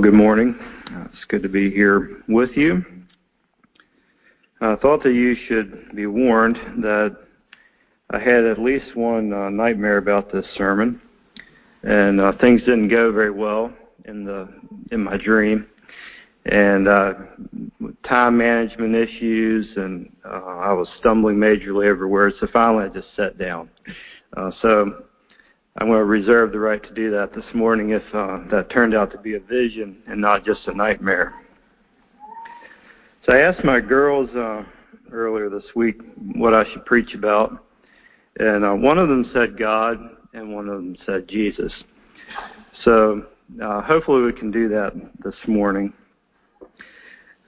Good morning. Uh, it's good to be here with you. I thought that you should be warned that I had at least one uh, nightmare about this sermon, and uh, things didn't go very well in the in my dream, and uh, time management issues, and uh, I was stumbling majorly everywhere. So finally, I just sat down. Uh, so I'm going to reserve the right to do that this morning if uh, that turned out to be a vision and not just a nightmare. So I asked my girls uh, earlier this week what I should preach about, and uh, one of them said God, and one of them said Jesus. So uh, hopefully we can do that this morning.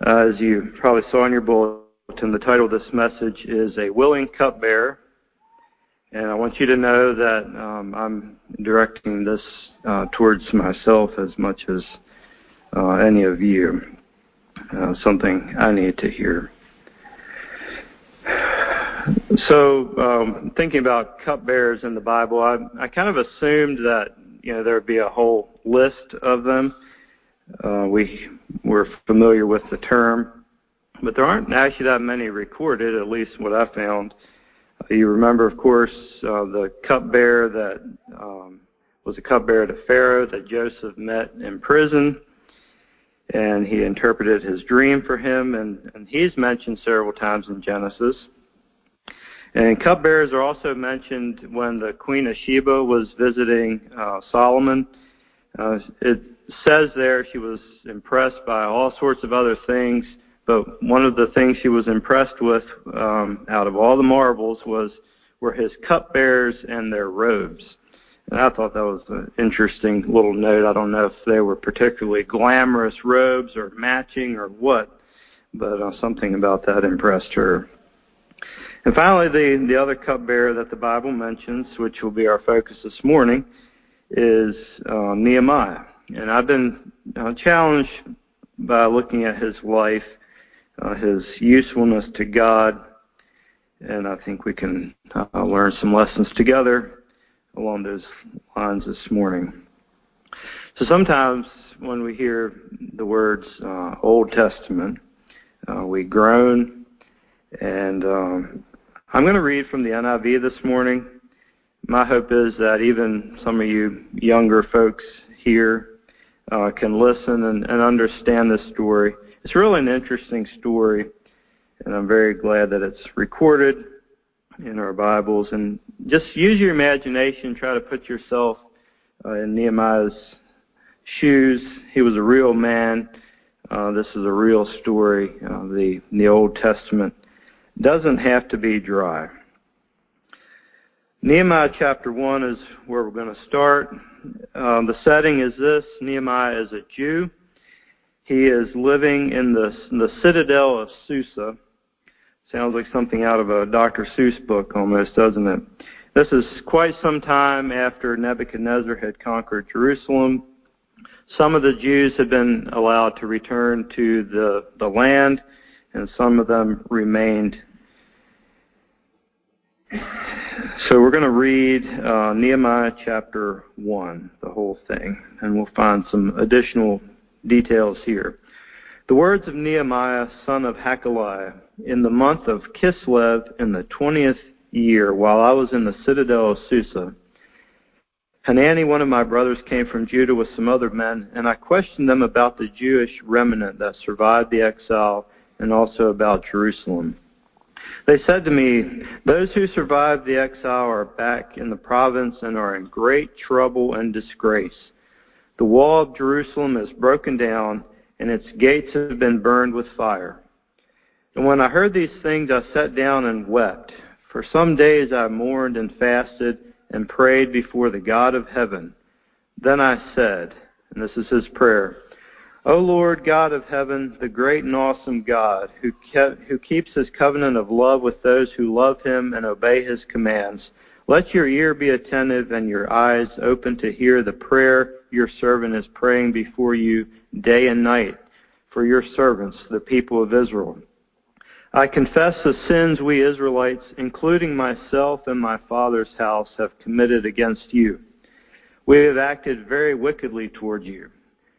Uh, as you probably saw in your bulletin, the title of this message is A Willing Cupbearer and I want you to know that um, I'm directing this uh, towards myself as much as uh, any of you. Uh, something I need to hear. So, um, thinking about cupbearers in the Bible, I, I kind of assumed that you know there would be a whole list of them. Uh, we we're familiar with the term, but there aren't actually that many recorded, at least what I found. You remember, of course, uh, the cupbearer that um, was a cupbearer to Pharaoh that Joseph met in prison, and he interpreted his dream for him, and, and he's mentioned several times in Genesis. And cupbearers are also mentioned when the Queen of Sheba was visiting uh, Solomon. Uh, it says there she was impressed by all sorts of other things but one of the things she was impressed with um, out of all the marbles was were his cupbearers and their robes. And I thought that was an interesting little note. I don't know if they were particularly glamorous robes or matching or what, but uh, something about that impressed her. And finally, the, the other cupbearer that the Bible mentions, which will be our focus this morning, is uh, Nehemiah. And I've been uh, challenged by looking at his life uh, his usefulness to God, and I think we can uh, learn some lessons together along those lines this morning. So sometimes when we hear the words uh, Old Testament, uh, we groan, and um, I'm going to read from the NIV this morning. My hope is that even some of you younger folks here uh, can listen and, and understand this story it's really an interesting story, and I'm very glad that it's recorded in our Bibles. And just use your imagination, try to put yourself uh, in Nehemiah's shoes. He was a real man. Uh, this is a real story. Uh, the the Old Testament doesn't have to be dry. Nehemiah chapter one is where we're going to start. Um, the setting is this: Nehemiah is a Jew. He is living in the, in the citadel of Susa. Sounds like something out of a Dr. Seuss book almost, doesn't it? This is quite some time after Nebuchadnezzar had conquered Jerusalem. Some of the Jews had been allowed to return to the, the land, and some of them remained. So we're going to read uh, Nehemiah chapter 1, the whole thing, and we'll find some additional details here. The words of Nehemiah, son of Hachaliah, in the month of Kislev in the twentieth year, while I was in the citadel of Susa, Hanani, one of my brothers, came from Judah with some other men, and I questioned them about the Jewish remnant that survived the exile and also about Jerusalem. They said to me, Those who survived the exile are back in the province and are in great trouble and disgrace. The wall of Jerusalem is broken down, and its gates have been burned with fire. And when I heard these things, I sat down and wept. For some days I mourned and fasted and prayed before the God of heaven. Then I said, and this is his prayer, O Lord God of heaven, the great and awesome God, who, kept, who keeps his covenant of love with those who love him and obey his commands, let your ear be attentive and your eyes open to hear the prayer your servant is praying before you day and night for your servants, the people of Israel. I confess the sins we Israelites, including myself and my father's house, have committed against you. We have acted very wickedly toward you.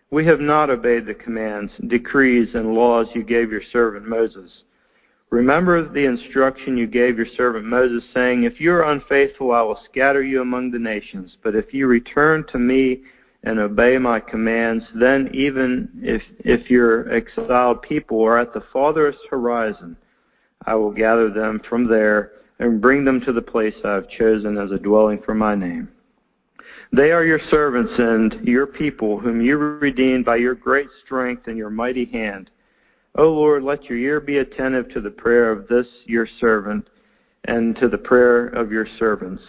We have not obeyed the commands, decrees, and laws you gave your servant Moses. Remember the instruction you gave your servant Moses, saying, If you are unfaithful, I will scatter you among the nations. But if you return to me and obey my commands, then even if, if your exiled people are at the farthest horizon, I will gather them from there and bring them to the place I have chosen as a dwelling for my name. They are your servants and your people, whom you redeemed by your great strength and your mighty hand. O Lord, let your ear be attentive to the prayer of this your servant and to the prayer of your servants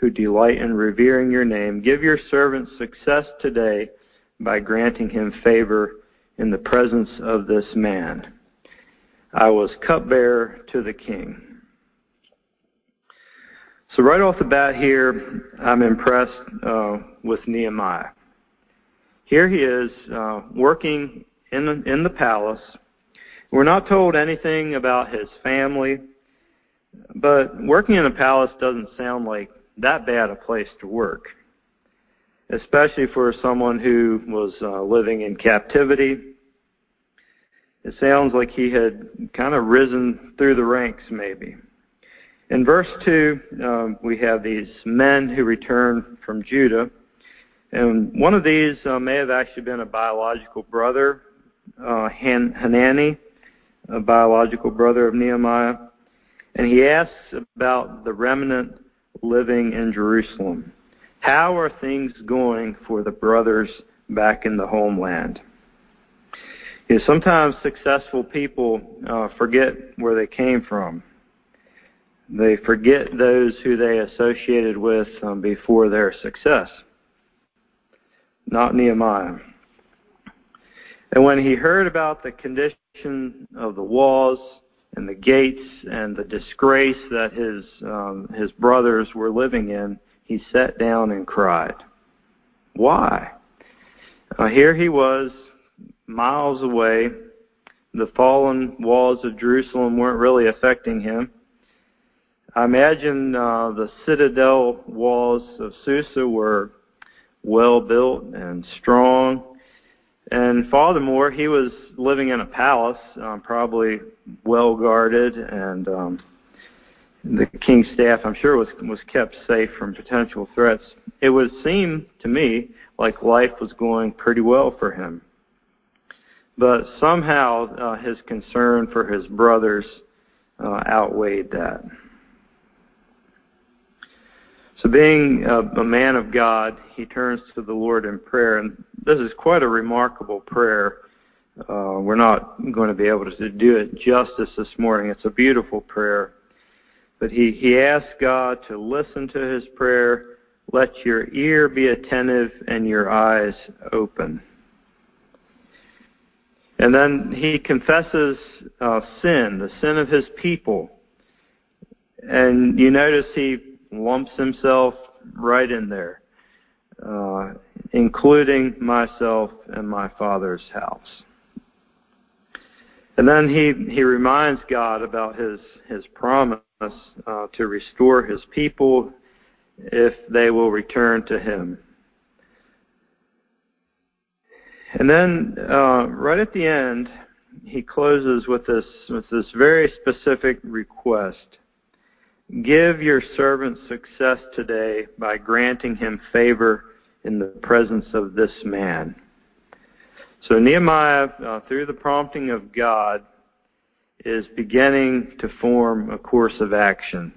who delight in revering your name. Give your servant success today by granting him favor in the presence of this man. I was cupbearer to the king. So right off the bat here, I'm impressed uh, with Nehemiah. Here he is uh, working in the, in the palace. We're not told anything about his family, but working in a palace doesn't sound like that bad a place to work, especially for someone who was uh, living in captivity. It sounds like he had kind of risen through the ranks, maybe. In verse 2, um, we have these men who return from Judah. And one of these uh, may have actually been a biological brother, uh, Han- Hanani, a biological brother of Nehemiah. And he asks about the remnant living in Jerusalem. How are things going for the brothers back in the homeland? You know, sometimes successful people uh, forget where they came from. They forget those who they associated with um, before their success. Not Nehemiah. And when he heard about the condition of the walls and the gates and the disgrace that his um, his brothers were living in, he sat down and cried. Why? Uh, here he was, miles away. The fallen walls of Jerusalem weren't really affecting him. I imagine uh, the citadel walls of Susa were well built and strong. And furthermore, he was living in a palace, um, probably well guarded, and um, the king's staff, I'm sure, was was kept safe from potential threats. It would seem to me like life was going pretty well for him, but somehow uh, his concern for his brothers uh, outweighed that. So, being a, a, man of God, he turns to the Lord in prayer, and this is quite a remarkable prayer. Uh, we're not going to be able to do it justice this morning. It's a beautiful prayer. But he, he asks God to listen to his prayer. Let your ear be attentive and your eyes open. And then he confesses uh, sin, the sin of his people. And you notice he lumps himself right in there, uh, including myself and my father's house. And then he, he reminds God about his, his promise uh, to restore his people if they will return to him. And then, uh, right at the end, he closes with this with this very specific request. Give your servant success today by granting him favor in the presence of this man. So Nehemiah, uh, through the prompting of God, is beginning to form a course of action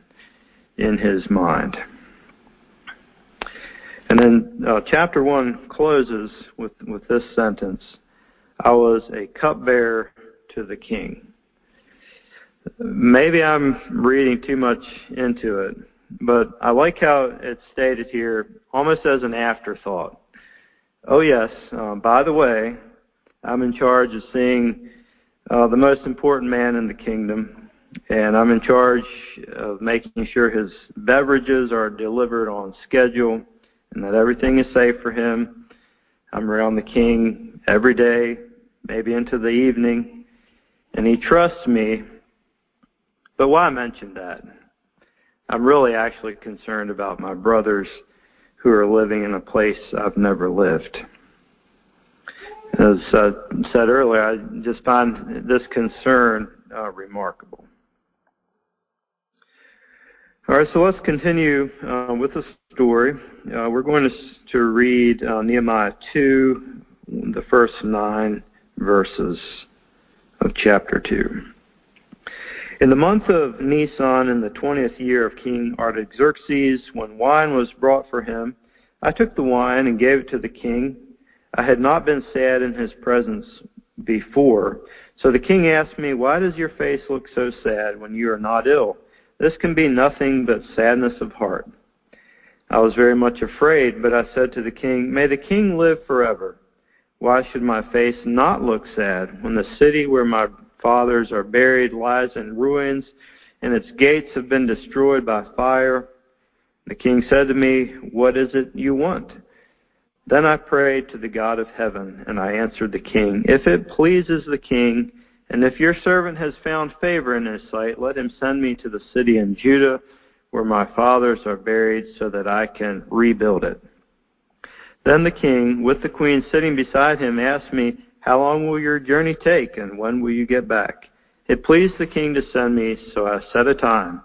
in his mind. And then uh, chapter 1 closes with, with this sentence I was a cupbearer to the king. Maybe I'm reading too much into it, but I like how it's stated here almost as an afterthought. Oh, yes, uh, by the way, I'm in charge of seeing uh, the most important man in the kingdom, and I'm in charge of making sure his beverages are delivered on schedule and that everything is safe for him. I'm around the king every day, maybe into the evening, and he trusts me but why I mentioned that? I'm really actually concerned about my brothers who are living in a place I've never lived. as I said earlier, I just find this concern uh, remarkable. All right, so let's continue uh, with the story. Uh, we're going to, to read uh, Nehemiah 2, the first nine verses of chapter 2. In the month of Nisan, in the twentieth year of King Artaxerxes, when wine was brought for him, I took the wine and gave it to the king. I had not been sad in his presence before. So the king asked me, Why does your face look so sad when you are not ill? This can be nothing but sadness of heart. I was very much afraid, but I said to the king, May the king live forever. Why should my face not look sad when the city where my fathers are buried lies in ruins and its gates have been destroyed by fire? The king said to me, What is it you want? Then I prayed to the God of heaven, and I answered the king, If it pleases the king, and if your servant has found favor in his sight, let him send me to the city in Judah where my fathers are buried so that I can rebuild it. Then the king, with the queen sitting beside him, asked me, How long will your journey take, and when will you get back? It pleased the king to send me, so I set a time.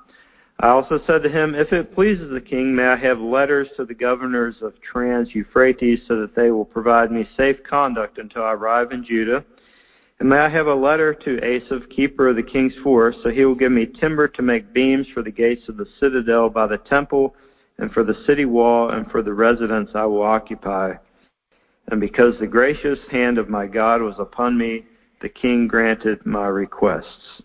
I also said to him, If it pleases the king, may I have letters to the governors of Trans Euphrates so that they will provide me safe conduct until I arrive in Judah? And may I have a letter to Asaph, keeper of the king's force, so he will give me timber to make beams for the gates of the citadel by the temple, and for the city wall, and for the residence I will occupy. And because the gracious hand of my God was upon me, the king granted my requests.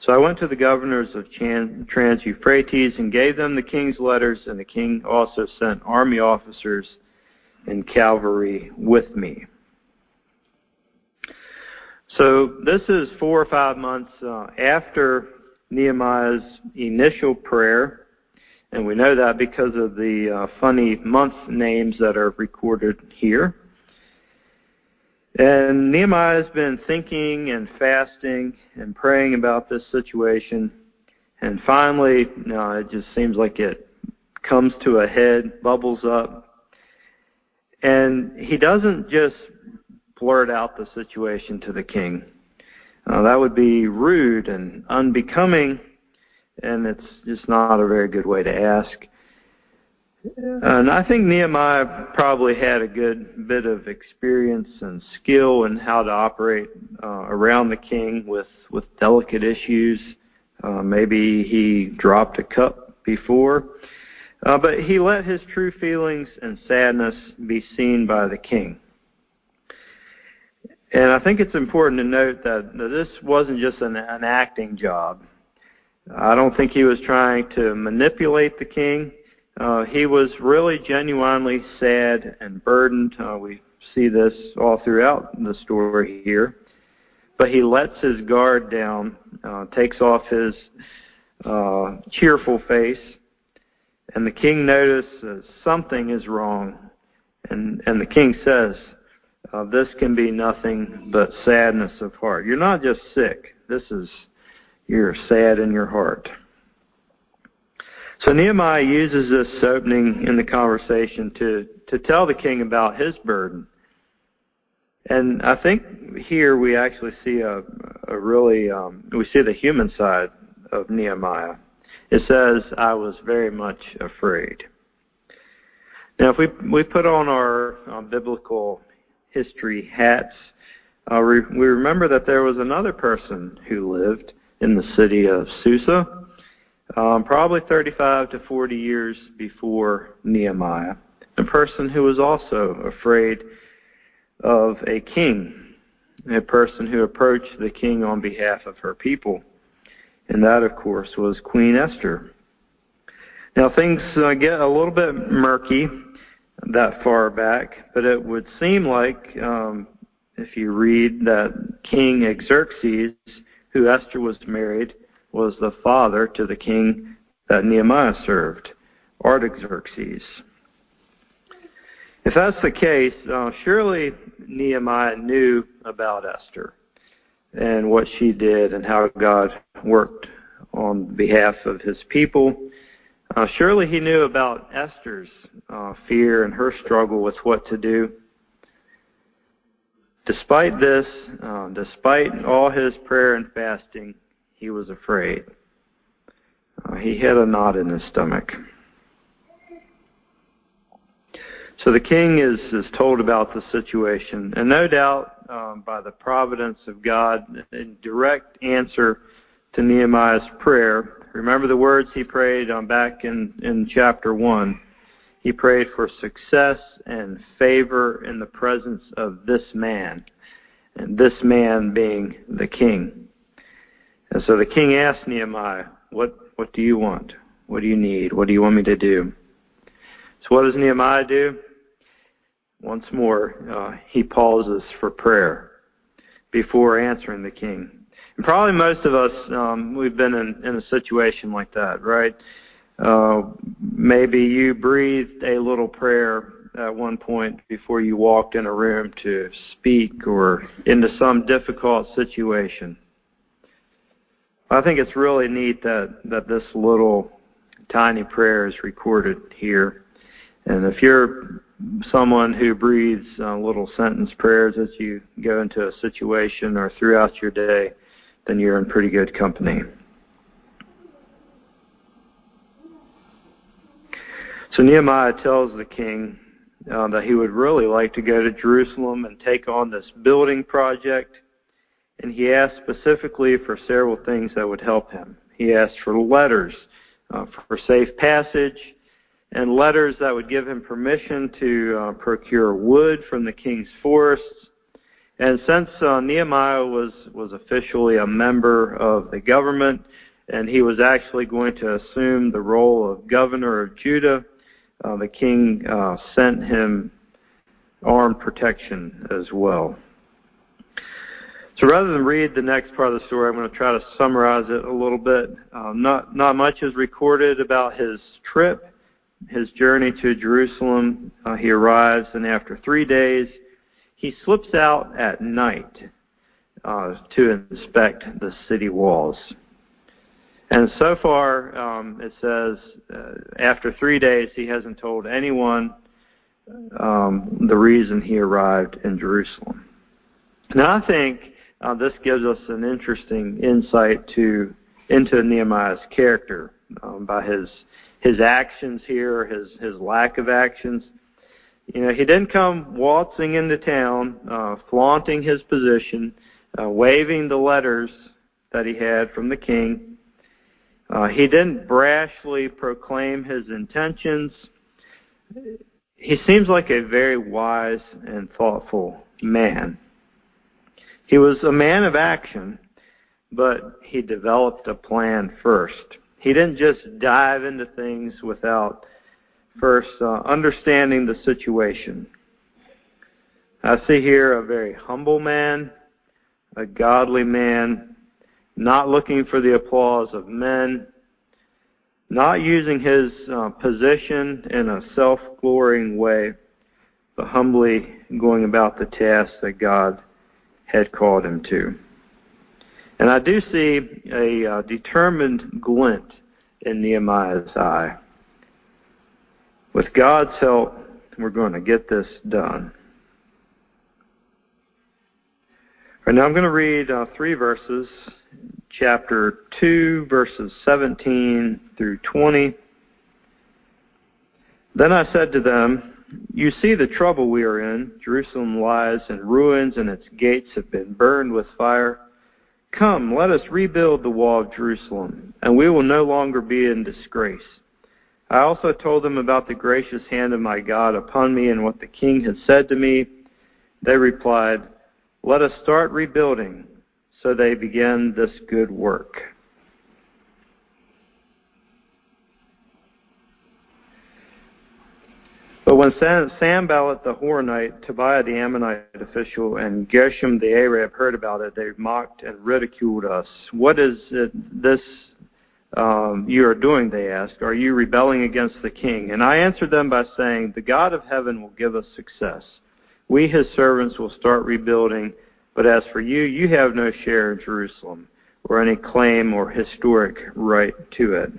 So I went to the governors of Trans Euphrates and gave them the king's letters, and the king also sent army officers and cavalry with me. So this is four or five months uh, after Nehemiah's initial prayer, and we know that because of the uh, funny month names that are recorded here. And Nehemiah has been thinking and fasting and praying about this situation, and finally, uh, it just seems like it comes to a head, bubbles up, and he doesn't just blurt out the situation to the king. Uh, that would be rude and unbecoming, and it's just not a very good way to ask. And I think Nehemiah probably had a good bit of experience and skill in how to operate uh, around the king with, with delicate issues. Uh, maybe he dropped a cup before. Uh, but he let his true feelings and sadness be seen by the king. And I think it's important to note that, this wasn't just an, an acting job. I don't think he was trying to manipulate the king. Uh, he was really genuinely sad and burdened. Uh, we see this all throughout the story here. But he lets his guard down, uh, takes off his uh, cheerful face, and the king notices something is wrong. And, and the king says, uh, this can be nothing but sadness of heart. You're not just sick. This is, you're sad in your heart. So Nehemiah uses this opening in the conversation to, to tell the king about his burden. And I think here we actually see a, a really, um, we see the human side of Nehemiah. It says, I was very much afraid. Now, if we, we put on our uh, biblical history hats. Uh, we, we remember that there was another person who lived in the city of Susa, um, probably 35 to 40 years before Nehemiah, a person who was also afraid of a king, a person who approached the king on behalf of her people. And that, of course, was Queen Esther. Now, things uh, get a little bit murky that far back, but it would seem like um, if you read that King Xerxes, who Esther was married, was the father to the king that Nehemiah served, Artaxerxes. If that's the case, uh, surely Nehemiah knew about Esther and what she did and how God worked on behalf of his people uh, surely he knew about Esther's uh, fear and her struggle with what to do. Despite this, uh, despite all his prayer and fasting, he was afraid. Uh, he had a knot in his stomach. So the king is, is told about the situation, and no doubt um, by the providence of God, in direct answer to Nehemiah's prayer. Remember the words he prayed um, back in, in chapter 1. He prayed for success and favor in the presence of this man, and this man being the king. And so the king asked Nehemiah, "What what do you want? What do you need? What do you want me to do?" So what does Nehemiah do? Once more, uh, he pauses for prayer before answering the king. And probably most of us, um, we've been in, in a situation like that, right? Uh, maybe you breathed a little prayer at one point before you walked in a room to speak or into some difficult situation. I think it's really neat that, that this little tiny prayer is recorded here. And if you're someone who breathes uh, little sentence prayers as you go into a situation or throughout your day, then you're in pretty good company. So Nehemiah tells the king uh, that he would really like to go to Jerusalem and take on this building project. And he asked specifically for several things that would help him. He asked for letters uh, for safe passage and letters that would give him permission to uh, procure wood from the king's forests. And since uh, Nehemiah was, was officially a member of the government, and he was actually going to assume the role of governor of Judah, uh, the king uh, sent him armed protection as well. So rather than read the next part of the story, I'm going to try to summarize it a little bit. Uh, not not much is recorded about his trip, his journey to Jerusalem. Uh, he arrives, and after three days, he slips out at night uh, to inspect the city walls. And so far, um, it says uh, after three days, he hasn't told anyone um, the reason he arrived in Jerusalem. Now, I think uh, this gives us an interesting insight to into Nehemiah's character um, by his his actions here, his his lack of actions. You know, he didn't come waltzing into town, uh, flaunting his position, uh, waving the letters that he had from the king. Uh, he didn't brashly proclaim his intentions. He seems like a very wise and thoughtful man. He was a man of action, but he developed a plan first. He didn't just dive into things without first uh, understanding the situation. I see here a very humble man, a godly man, not looking for the applause of men, not using his uh, position in a self glorying way, but humbly going about the task that God had called him to. And I do see a uh, determined glint in Nehemiah's eye. With God's help, we're going to get this done. Right now I'm going to read uh, three verses chapter 2, verses 17 through 20. Then I said to them, You see the trouble we are in. Jerusalem lies in ruins, and its gates have been burned with fire. Come, let us rebuild the wall of Jerusalem, and we will no longer be in disgrace. I also told them about the gracious hand of my God upon me and what the king had said to me. They replied, Let us start rebuilding so they began this good work. But when Sanballat the Horonite, Tobiah the Ammonite official, and Geshem the Arab heard about it, they mocked and ridiculed us. What is it this um, you are doing? They asked. Are you rebelling against the king? And I answered them by saying, The God of heaven will give us success. We, his servants, will start rebuilding but as for you, you have no share in Jerusalem, or any claim or historic right to it.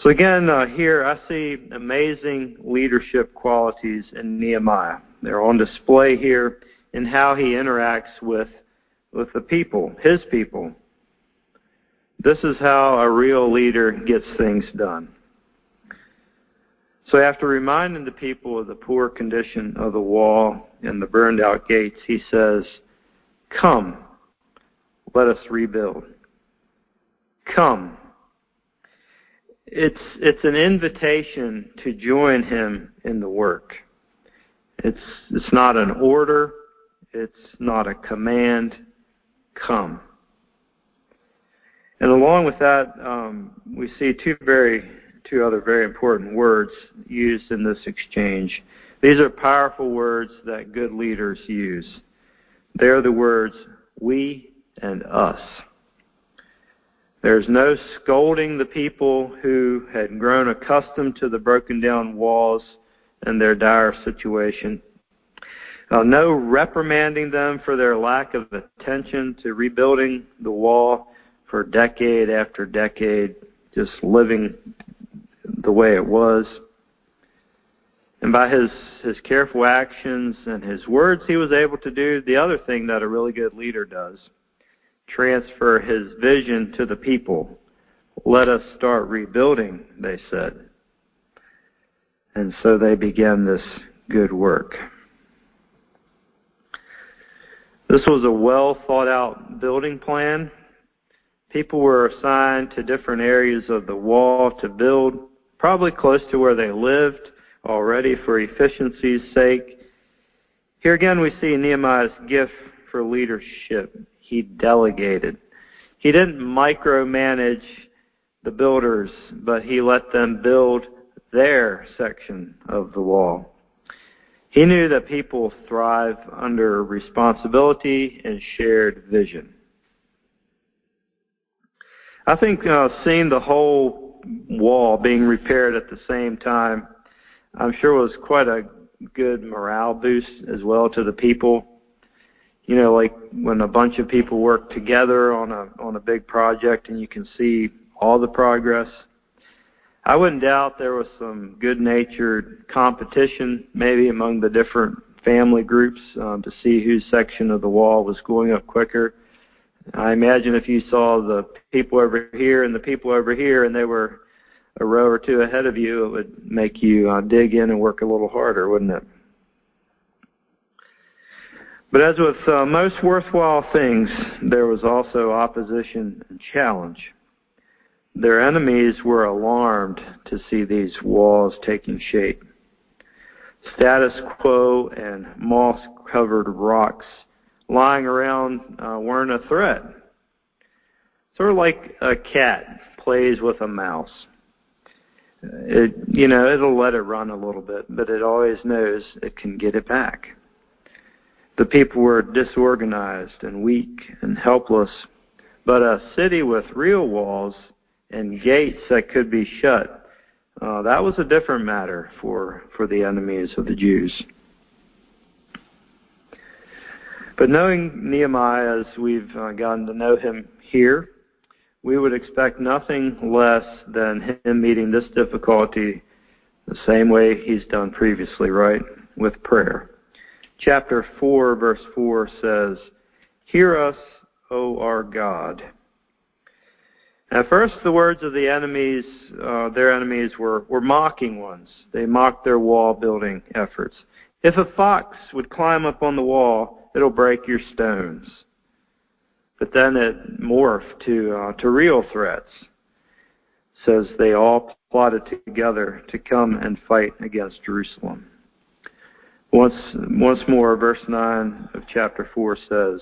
So again, uh, here I see amazing leadership qualities in Nehemiah. They're on display here in how he interacts with, with the people, his people. This is how a real leader gets things done. So after reminding the people of the poor condition of the wall and the burned out gates, he says, Come, let us rebuild. Come. It's, it's an invitation to join him in the work. It's, it's not an order. It's not a command. Come. And along with that, um, we see two very, two other very important words used in this exchange. These are powerful words that good leaders use. They are the words we and us. There's no scolding the people who had grown accustomed to the broken down walls and their dire situation. Uh, no reprimanding them for their lack of attention to rebuilding the wall for decade after decade, just living the way it was. And by his, his careful actions and his words, he was able to do the other thing that a really good leader does transfer his vision to the people. Let us start rebuilding, they said. And so they began this good work. This was a well thought out building plan. People were assigned to different areas of the wall to build, probably close to where they lived already for efficiency's sake. Here again we see Nehemiah's gift for leadership. He delegated. He didn't micromanage the builders, but he let them build their section of the wall. He knew that people thrive under responsibility and shared vision. I think uh, seeing the whole wall being repaired at the same time, I'm sure was quite a good morale boost as well to the people. You know, like when a bunch of people work together on a on a big project and you can see all the progress. I wouldn't doubt there was some good-natured competition, maybe among the different family groups, um, to see whose section of the wall was going up quicker. I imagine if you saw the people over here and the people over here, and they were a row or two ahead of you, it would make you uh, dig in and work a little harder, wouldn't it? But as with uh, most worthwhile things, there was also opposition and challenge. Their enemies were alarmed to see these walls taking shape. Status quo and moss covered rocks lying around uh, weren't a threat. Sort of like a cat plays with a mouse. It, you know, it'll let it run a little bit, but it always knows it can get it back. The people were disorganized and weak and helpless, but a city with real walls and gates that could be shut. Uh, that was a different matter for, for the enemies of the Jews. But knowing Nehemiah as we've uh, gotten to know him here, we would expect nothing less than him meeting this difficulty the same way he's done previously, right? With prayer. Chapter 4, verse 4 says, Hear us, O our God. At first, the words of the enemies, uh, their enemies, were, were mocking ones. They mocked their wall building efforts. If a fox would climb up on the wall, it'll break your stones. But then it morphed to uh, to real threats. It says they all plotted together to come and fight against Jerusalem. Once once more, verse nine of chapter four says,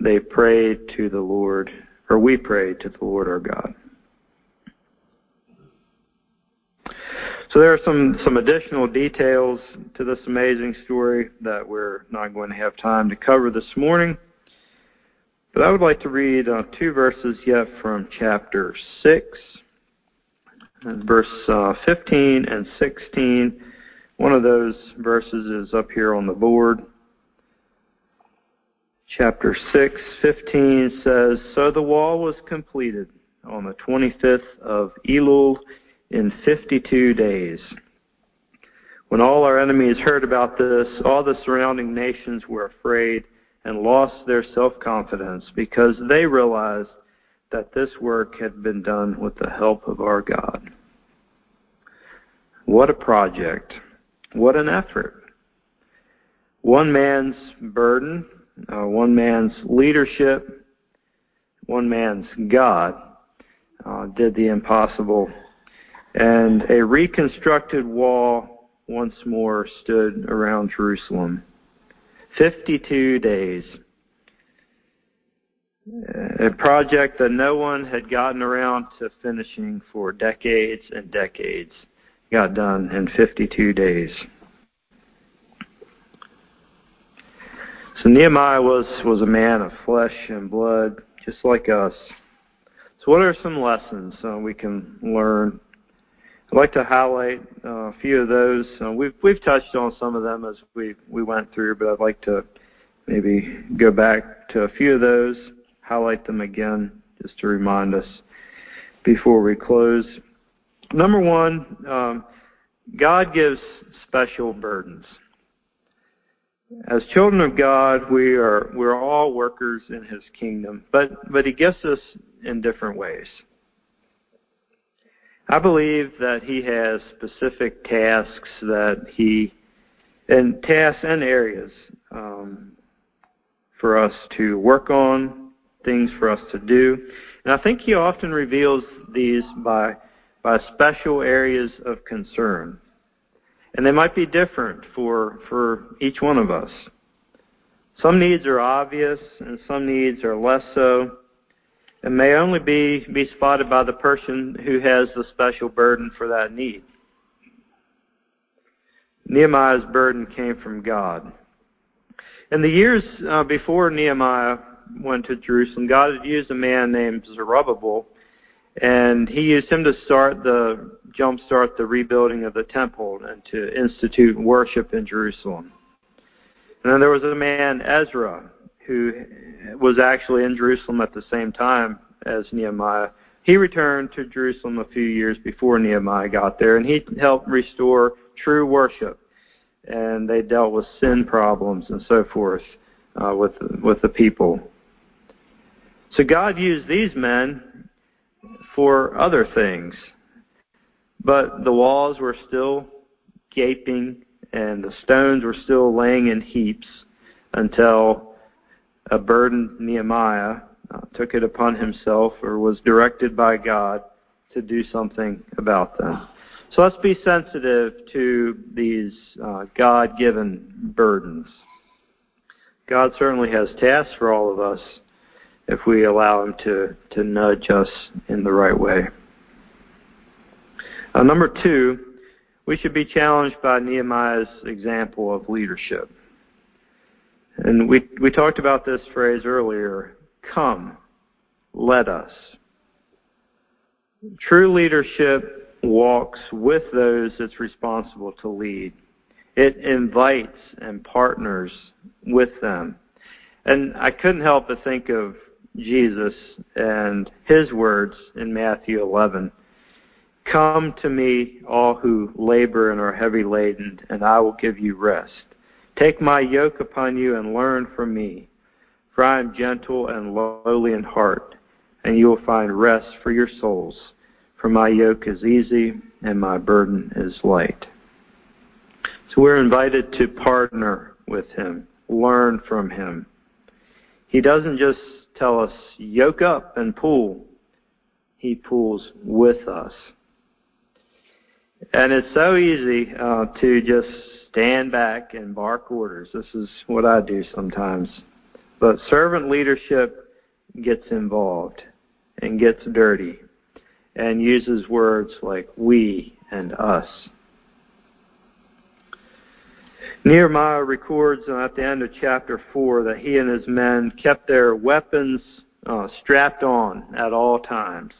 they prayed to the Lord or we pray to the Lord our God. So there are some, some additional details to this amazing story that we're not going to have time to cover this morning. But I would like to read uh, two verses yet from chapter 6, verse uh, 15 and 16. One of those verses is up here on the board chapter 6, 15 says, So the wall was completed on the 25th of Elul in 52 days. When all our enemies heard about this, all the surrounding nations were afraid and lost their self-confidence because they realized that this work had been done with the help of our God. What a project. What an effort. One man's burden, uh, one man's leadership, one man's God uh, did the impossible. And a reconstructed wall once more stood around Jerusalem. 52 days. A project that no one had gotten around to finishing for decades and decades got done in 52 days. So Nehemiah was, was a man of flesh and blood, just like us. So what are some lessons uh, we can learn? I'd like to highlight uh, a few of those. Uh, we've we've touched on some of them as we we went through, but I'd like to maybe go back to a few of those, highlight them again, just to remind us before we close. Number one, um, God gives special burdens. As children of God, we are we're all workers in His kingdom, but but He gives us in different ways. I believe that He has specific tasks that He and tasks and areas um, for us to work on, things for us to do, and I think He often reveals these by by special areas of concern. And they might be different for, for each one of us. Some needs are obvious and some needs are less so and may only be, be spotted by the person who has the special burden for that need. Nehemiah's burden came from God. In the years uh, before Nehemiah went to Jerusalem, God had used a man named Zerubbabel and he used him to start the jumpstart the rebuilding of the temple and to institute worship in Jerusalem. And then there was a man Ezra who was actually in Jerusalem at the same time as Nehemiah. He returned to Jerusalem a few years before Nehemiah got there, and he helped restore true worship. And they dealt with sin problems and so forth uh, with with the people. So God used these men for other things. But the walls were still gaping and the stones were still laying in heaps until burdened Nehemiah uh, took it upon himself or was directed by God to do something about them. So let's be sensitive to these uh, God given burdens. God certainly has tasks for all of us if we allow Him to, to nudge us in the right way. Uh, number two, we should be challenged by Nehemiah's example of leadership. And we, we talked about this phrase earlier come, let us. True leadership walks with those it's responsible to lead. It invites and partners with them. And I couldn't help but think of Jesus and his words in Matthew 11. Come to me, all who labor and are heavy laden, and I will give you rest. Take my yoke upon you and learn from me, for I am gentle and lowly in heart, and you will find rest for your souls. For my yoke is easy and my burden is light. So we're invited to partner with him, learn from him. He doesn't just tell us, yoke up and pull. He pulls with us. And it's so easy uh, to just stand back and bark orders. This is what I do sometimes. But servant leadership gets involved and gets dirty and uses words like we and us. Nehemiah records at the end of chapter 4 that he and his men kept their weapons uh, strapped on at all times.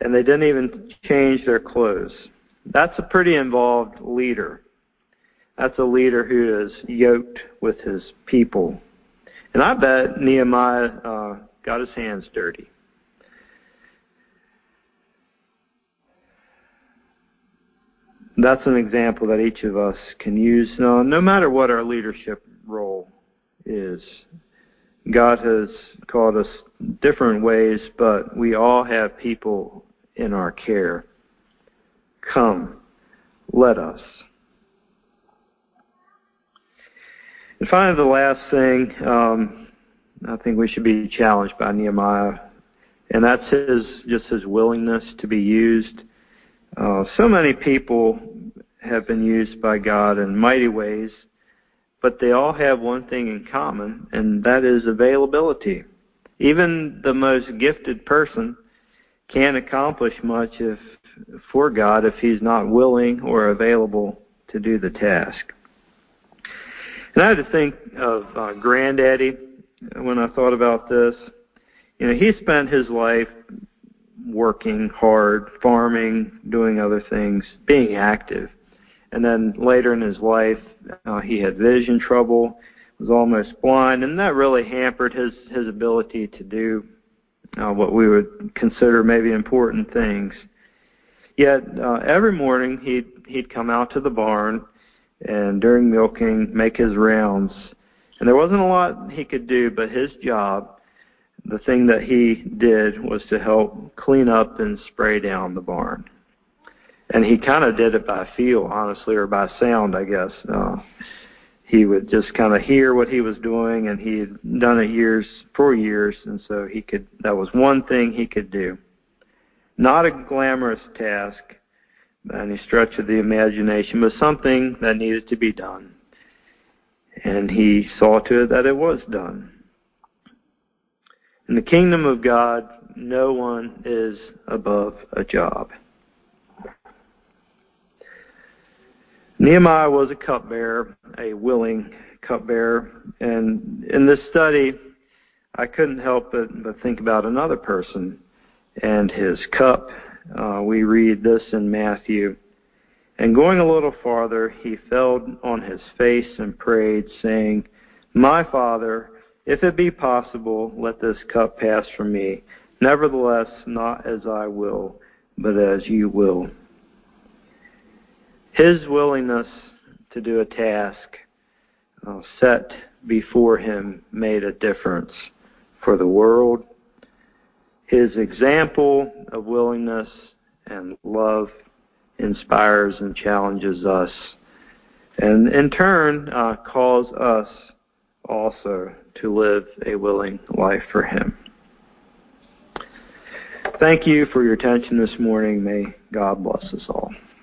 And they didn't even change their clothes. That's a pretty involved leader. That's a leader who is yoked with his people. And I bet Nehemiah uh, got his hands dirty. that's an example that each of us can use no, no matter what our leadership role is. God has called us different ways, but we all have people in our care. Come, let us. And finally, the last thing, um, I think we should be challenged by Nehemiah, and that's his just his willingness to be used. Uh, so many people have been used by God in mighty ways, but they all have one thing in common, and that is availability. Even the most gifted person can't accomplish much if for God if he's not willing or available to do the task. And I had to think of uh, Granddaddy when I thought about this. You know, he spent his life working hard, farming, doing other things, being active. And then later in his life, uh, he had vision trouble, was almost blind, and that really hampered his his ability to do uh, what we would consider maybe important things. Yet uh, every morning he'd he'd come out to the barn and during milking make his rounds. And there wasn't a lot he could do, but his job, the thing that he did was to help clean up and spray down the barn. And he kind of did it by feel, honestly, or by sound, I guess. Uh, he would just kind of hear what he was doing, and he had done it years for years, and so he could. That was one thing he could do. Not a glamorous task, by any stretch of the imagination, but something that needed to be done. And he saw to it that it was done. In the kingdom of God, no one is above a job. Nehemiah was a cupbearer, a willing cupbearer, and in this study, I couldn't help but, but think about another person and his cup. Uh, we read this in Matthew. And going a little farther, he fell on his face and prayed, saying, My Father, if it be possible, let this cup pass from me. Nevertheless, not as I will, but as you will. His willingness to do a task uh, set before him made a difference for the world. His example of willingness and love inspires and challenges us, and in turn uh, calls us also to live a willing life for Him. Thank you for your attention this morning. May God bless us all.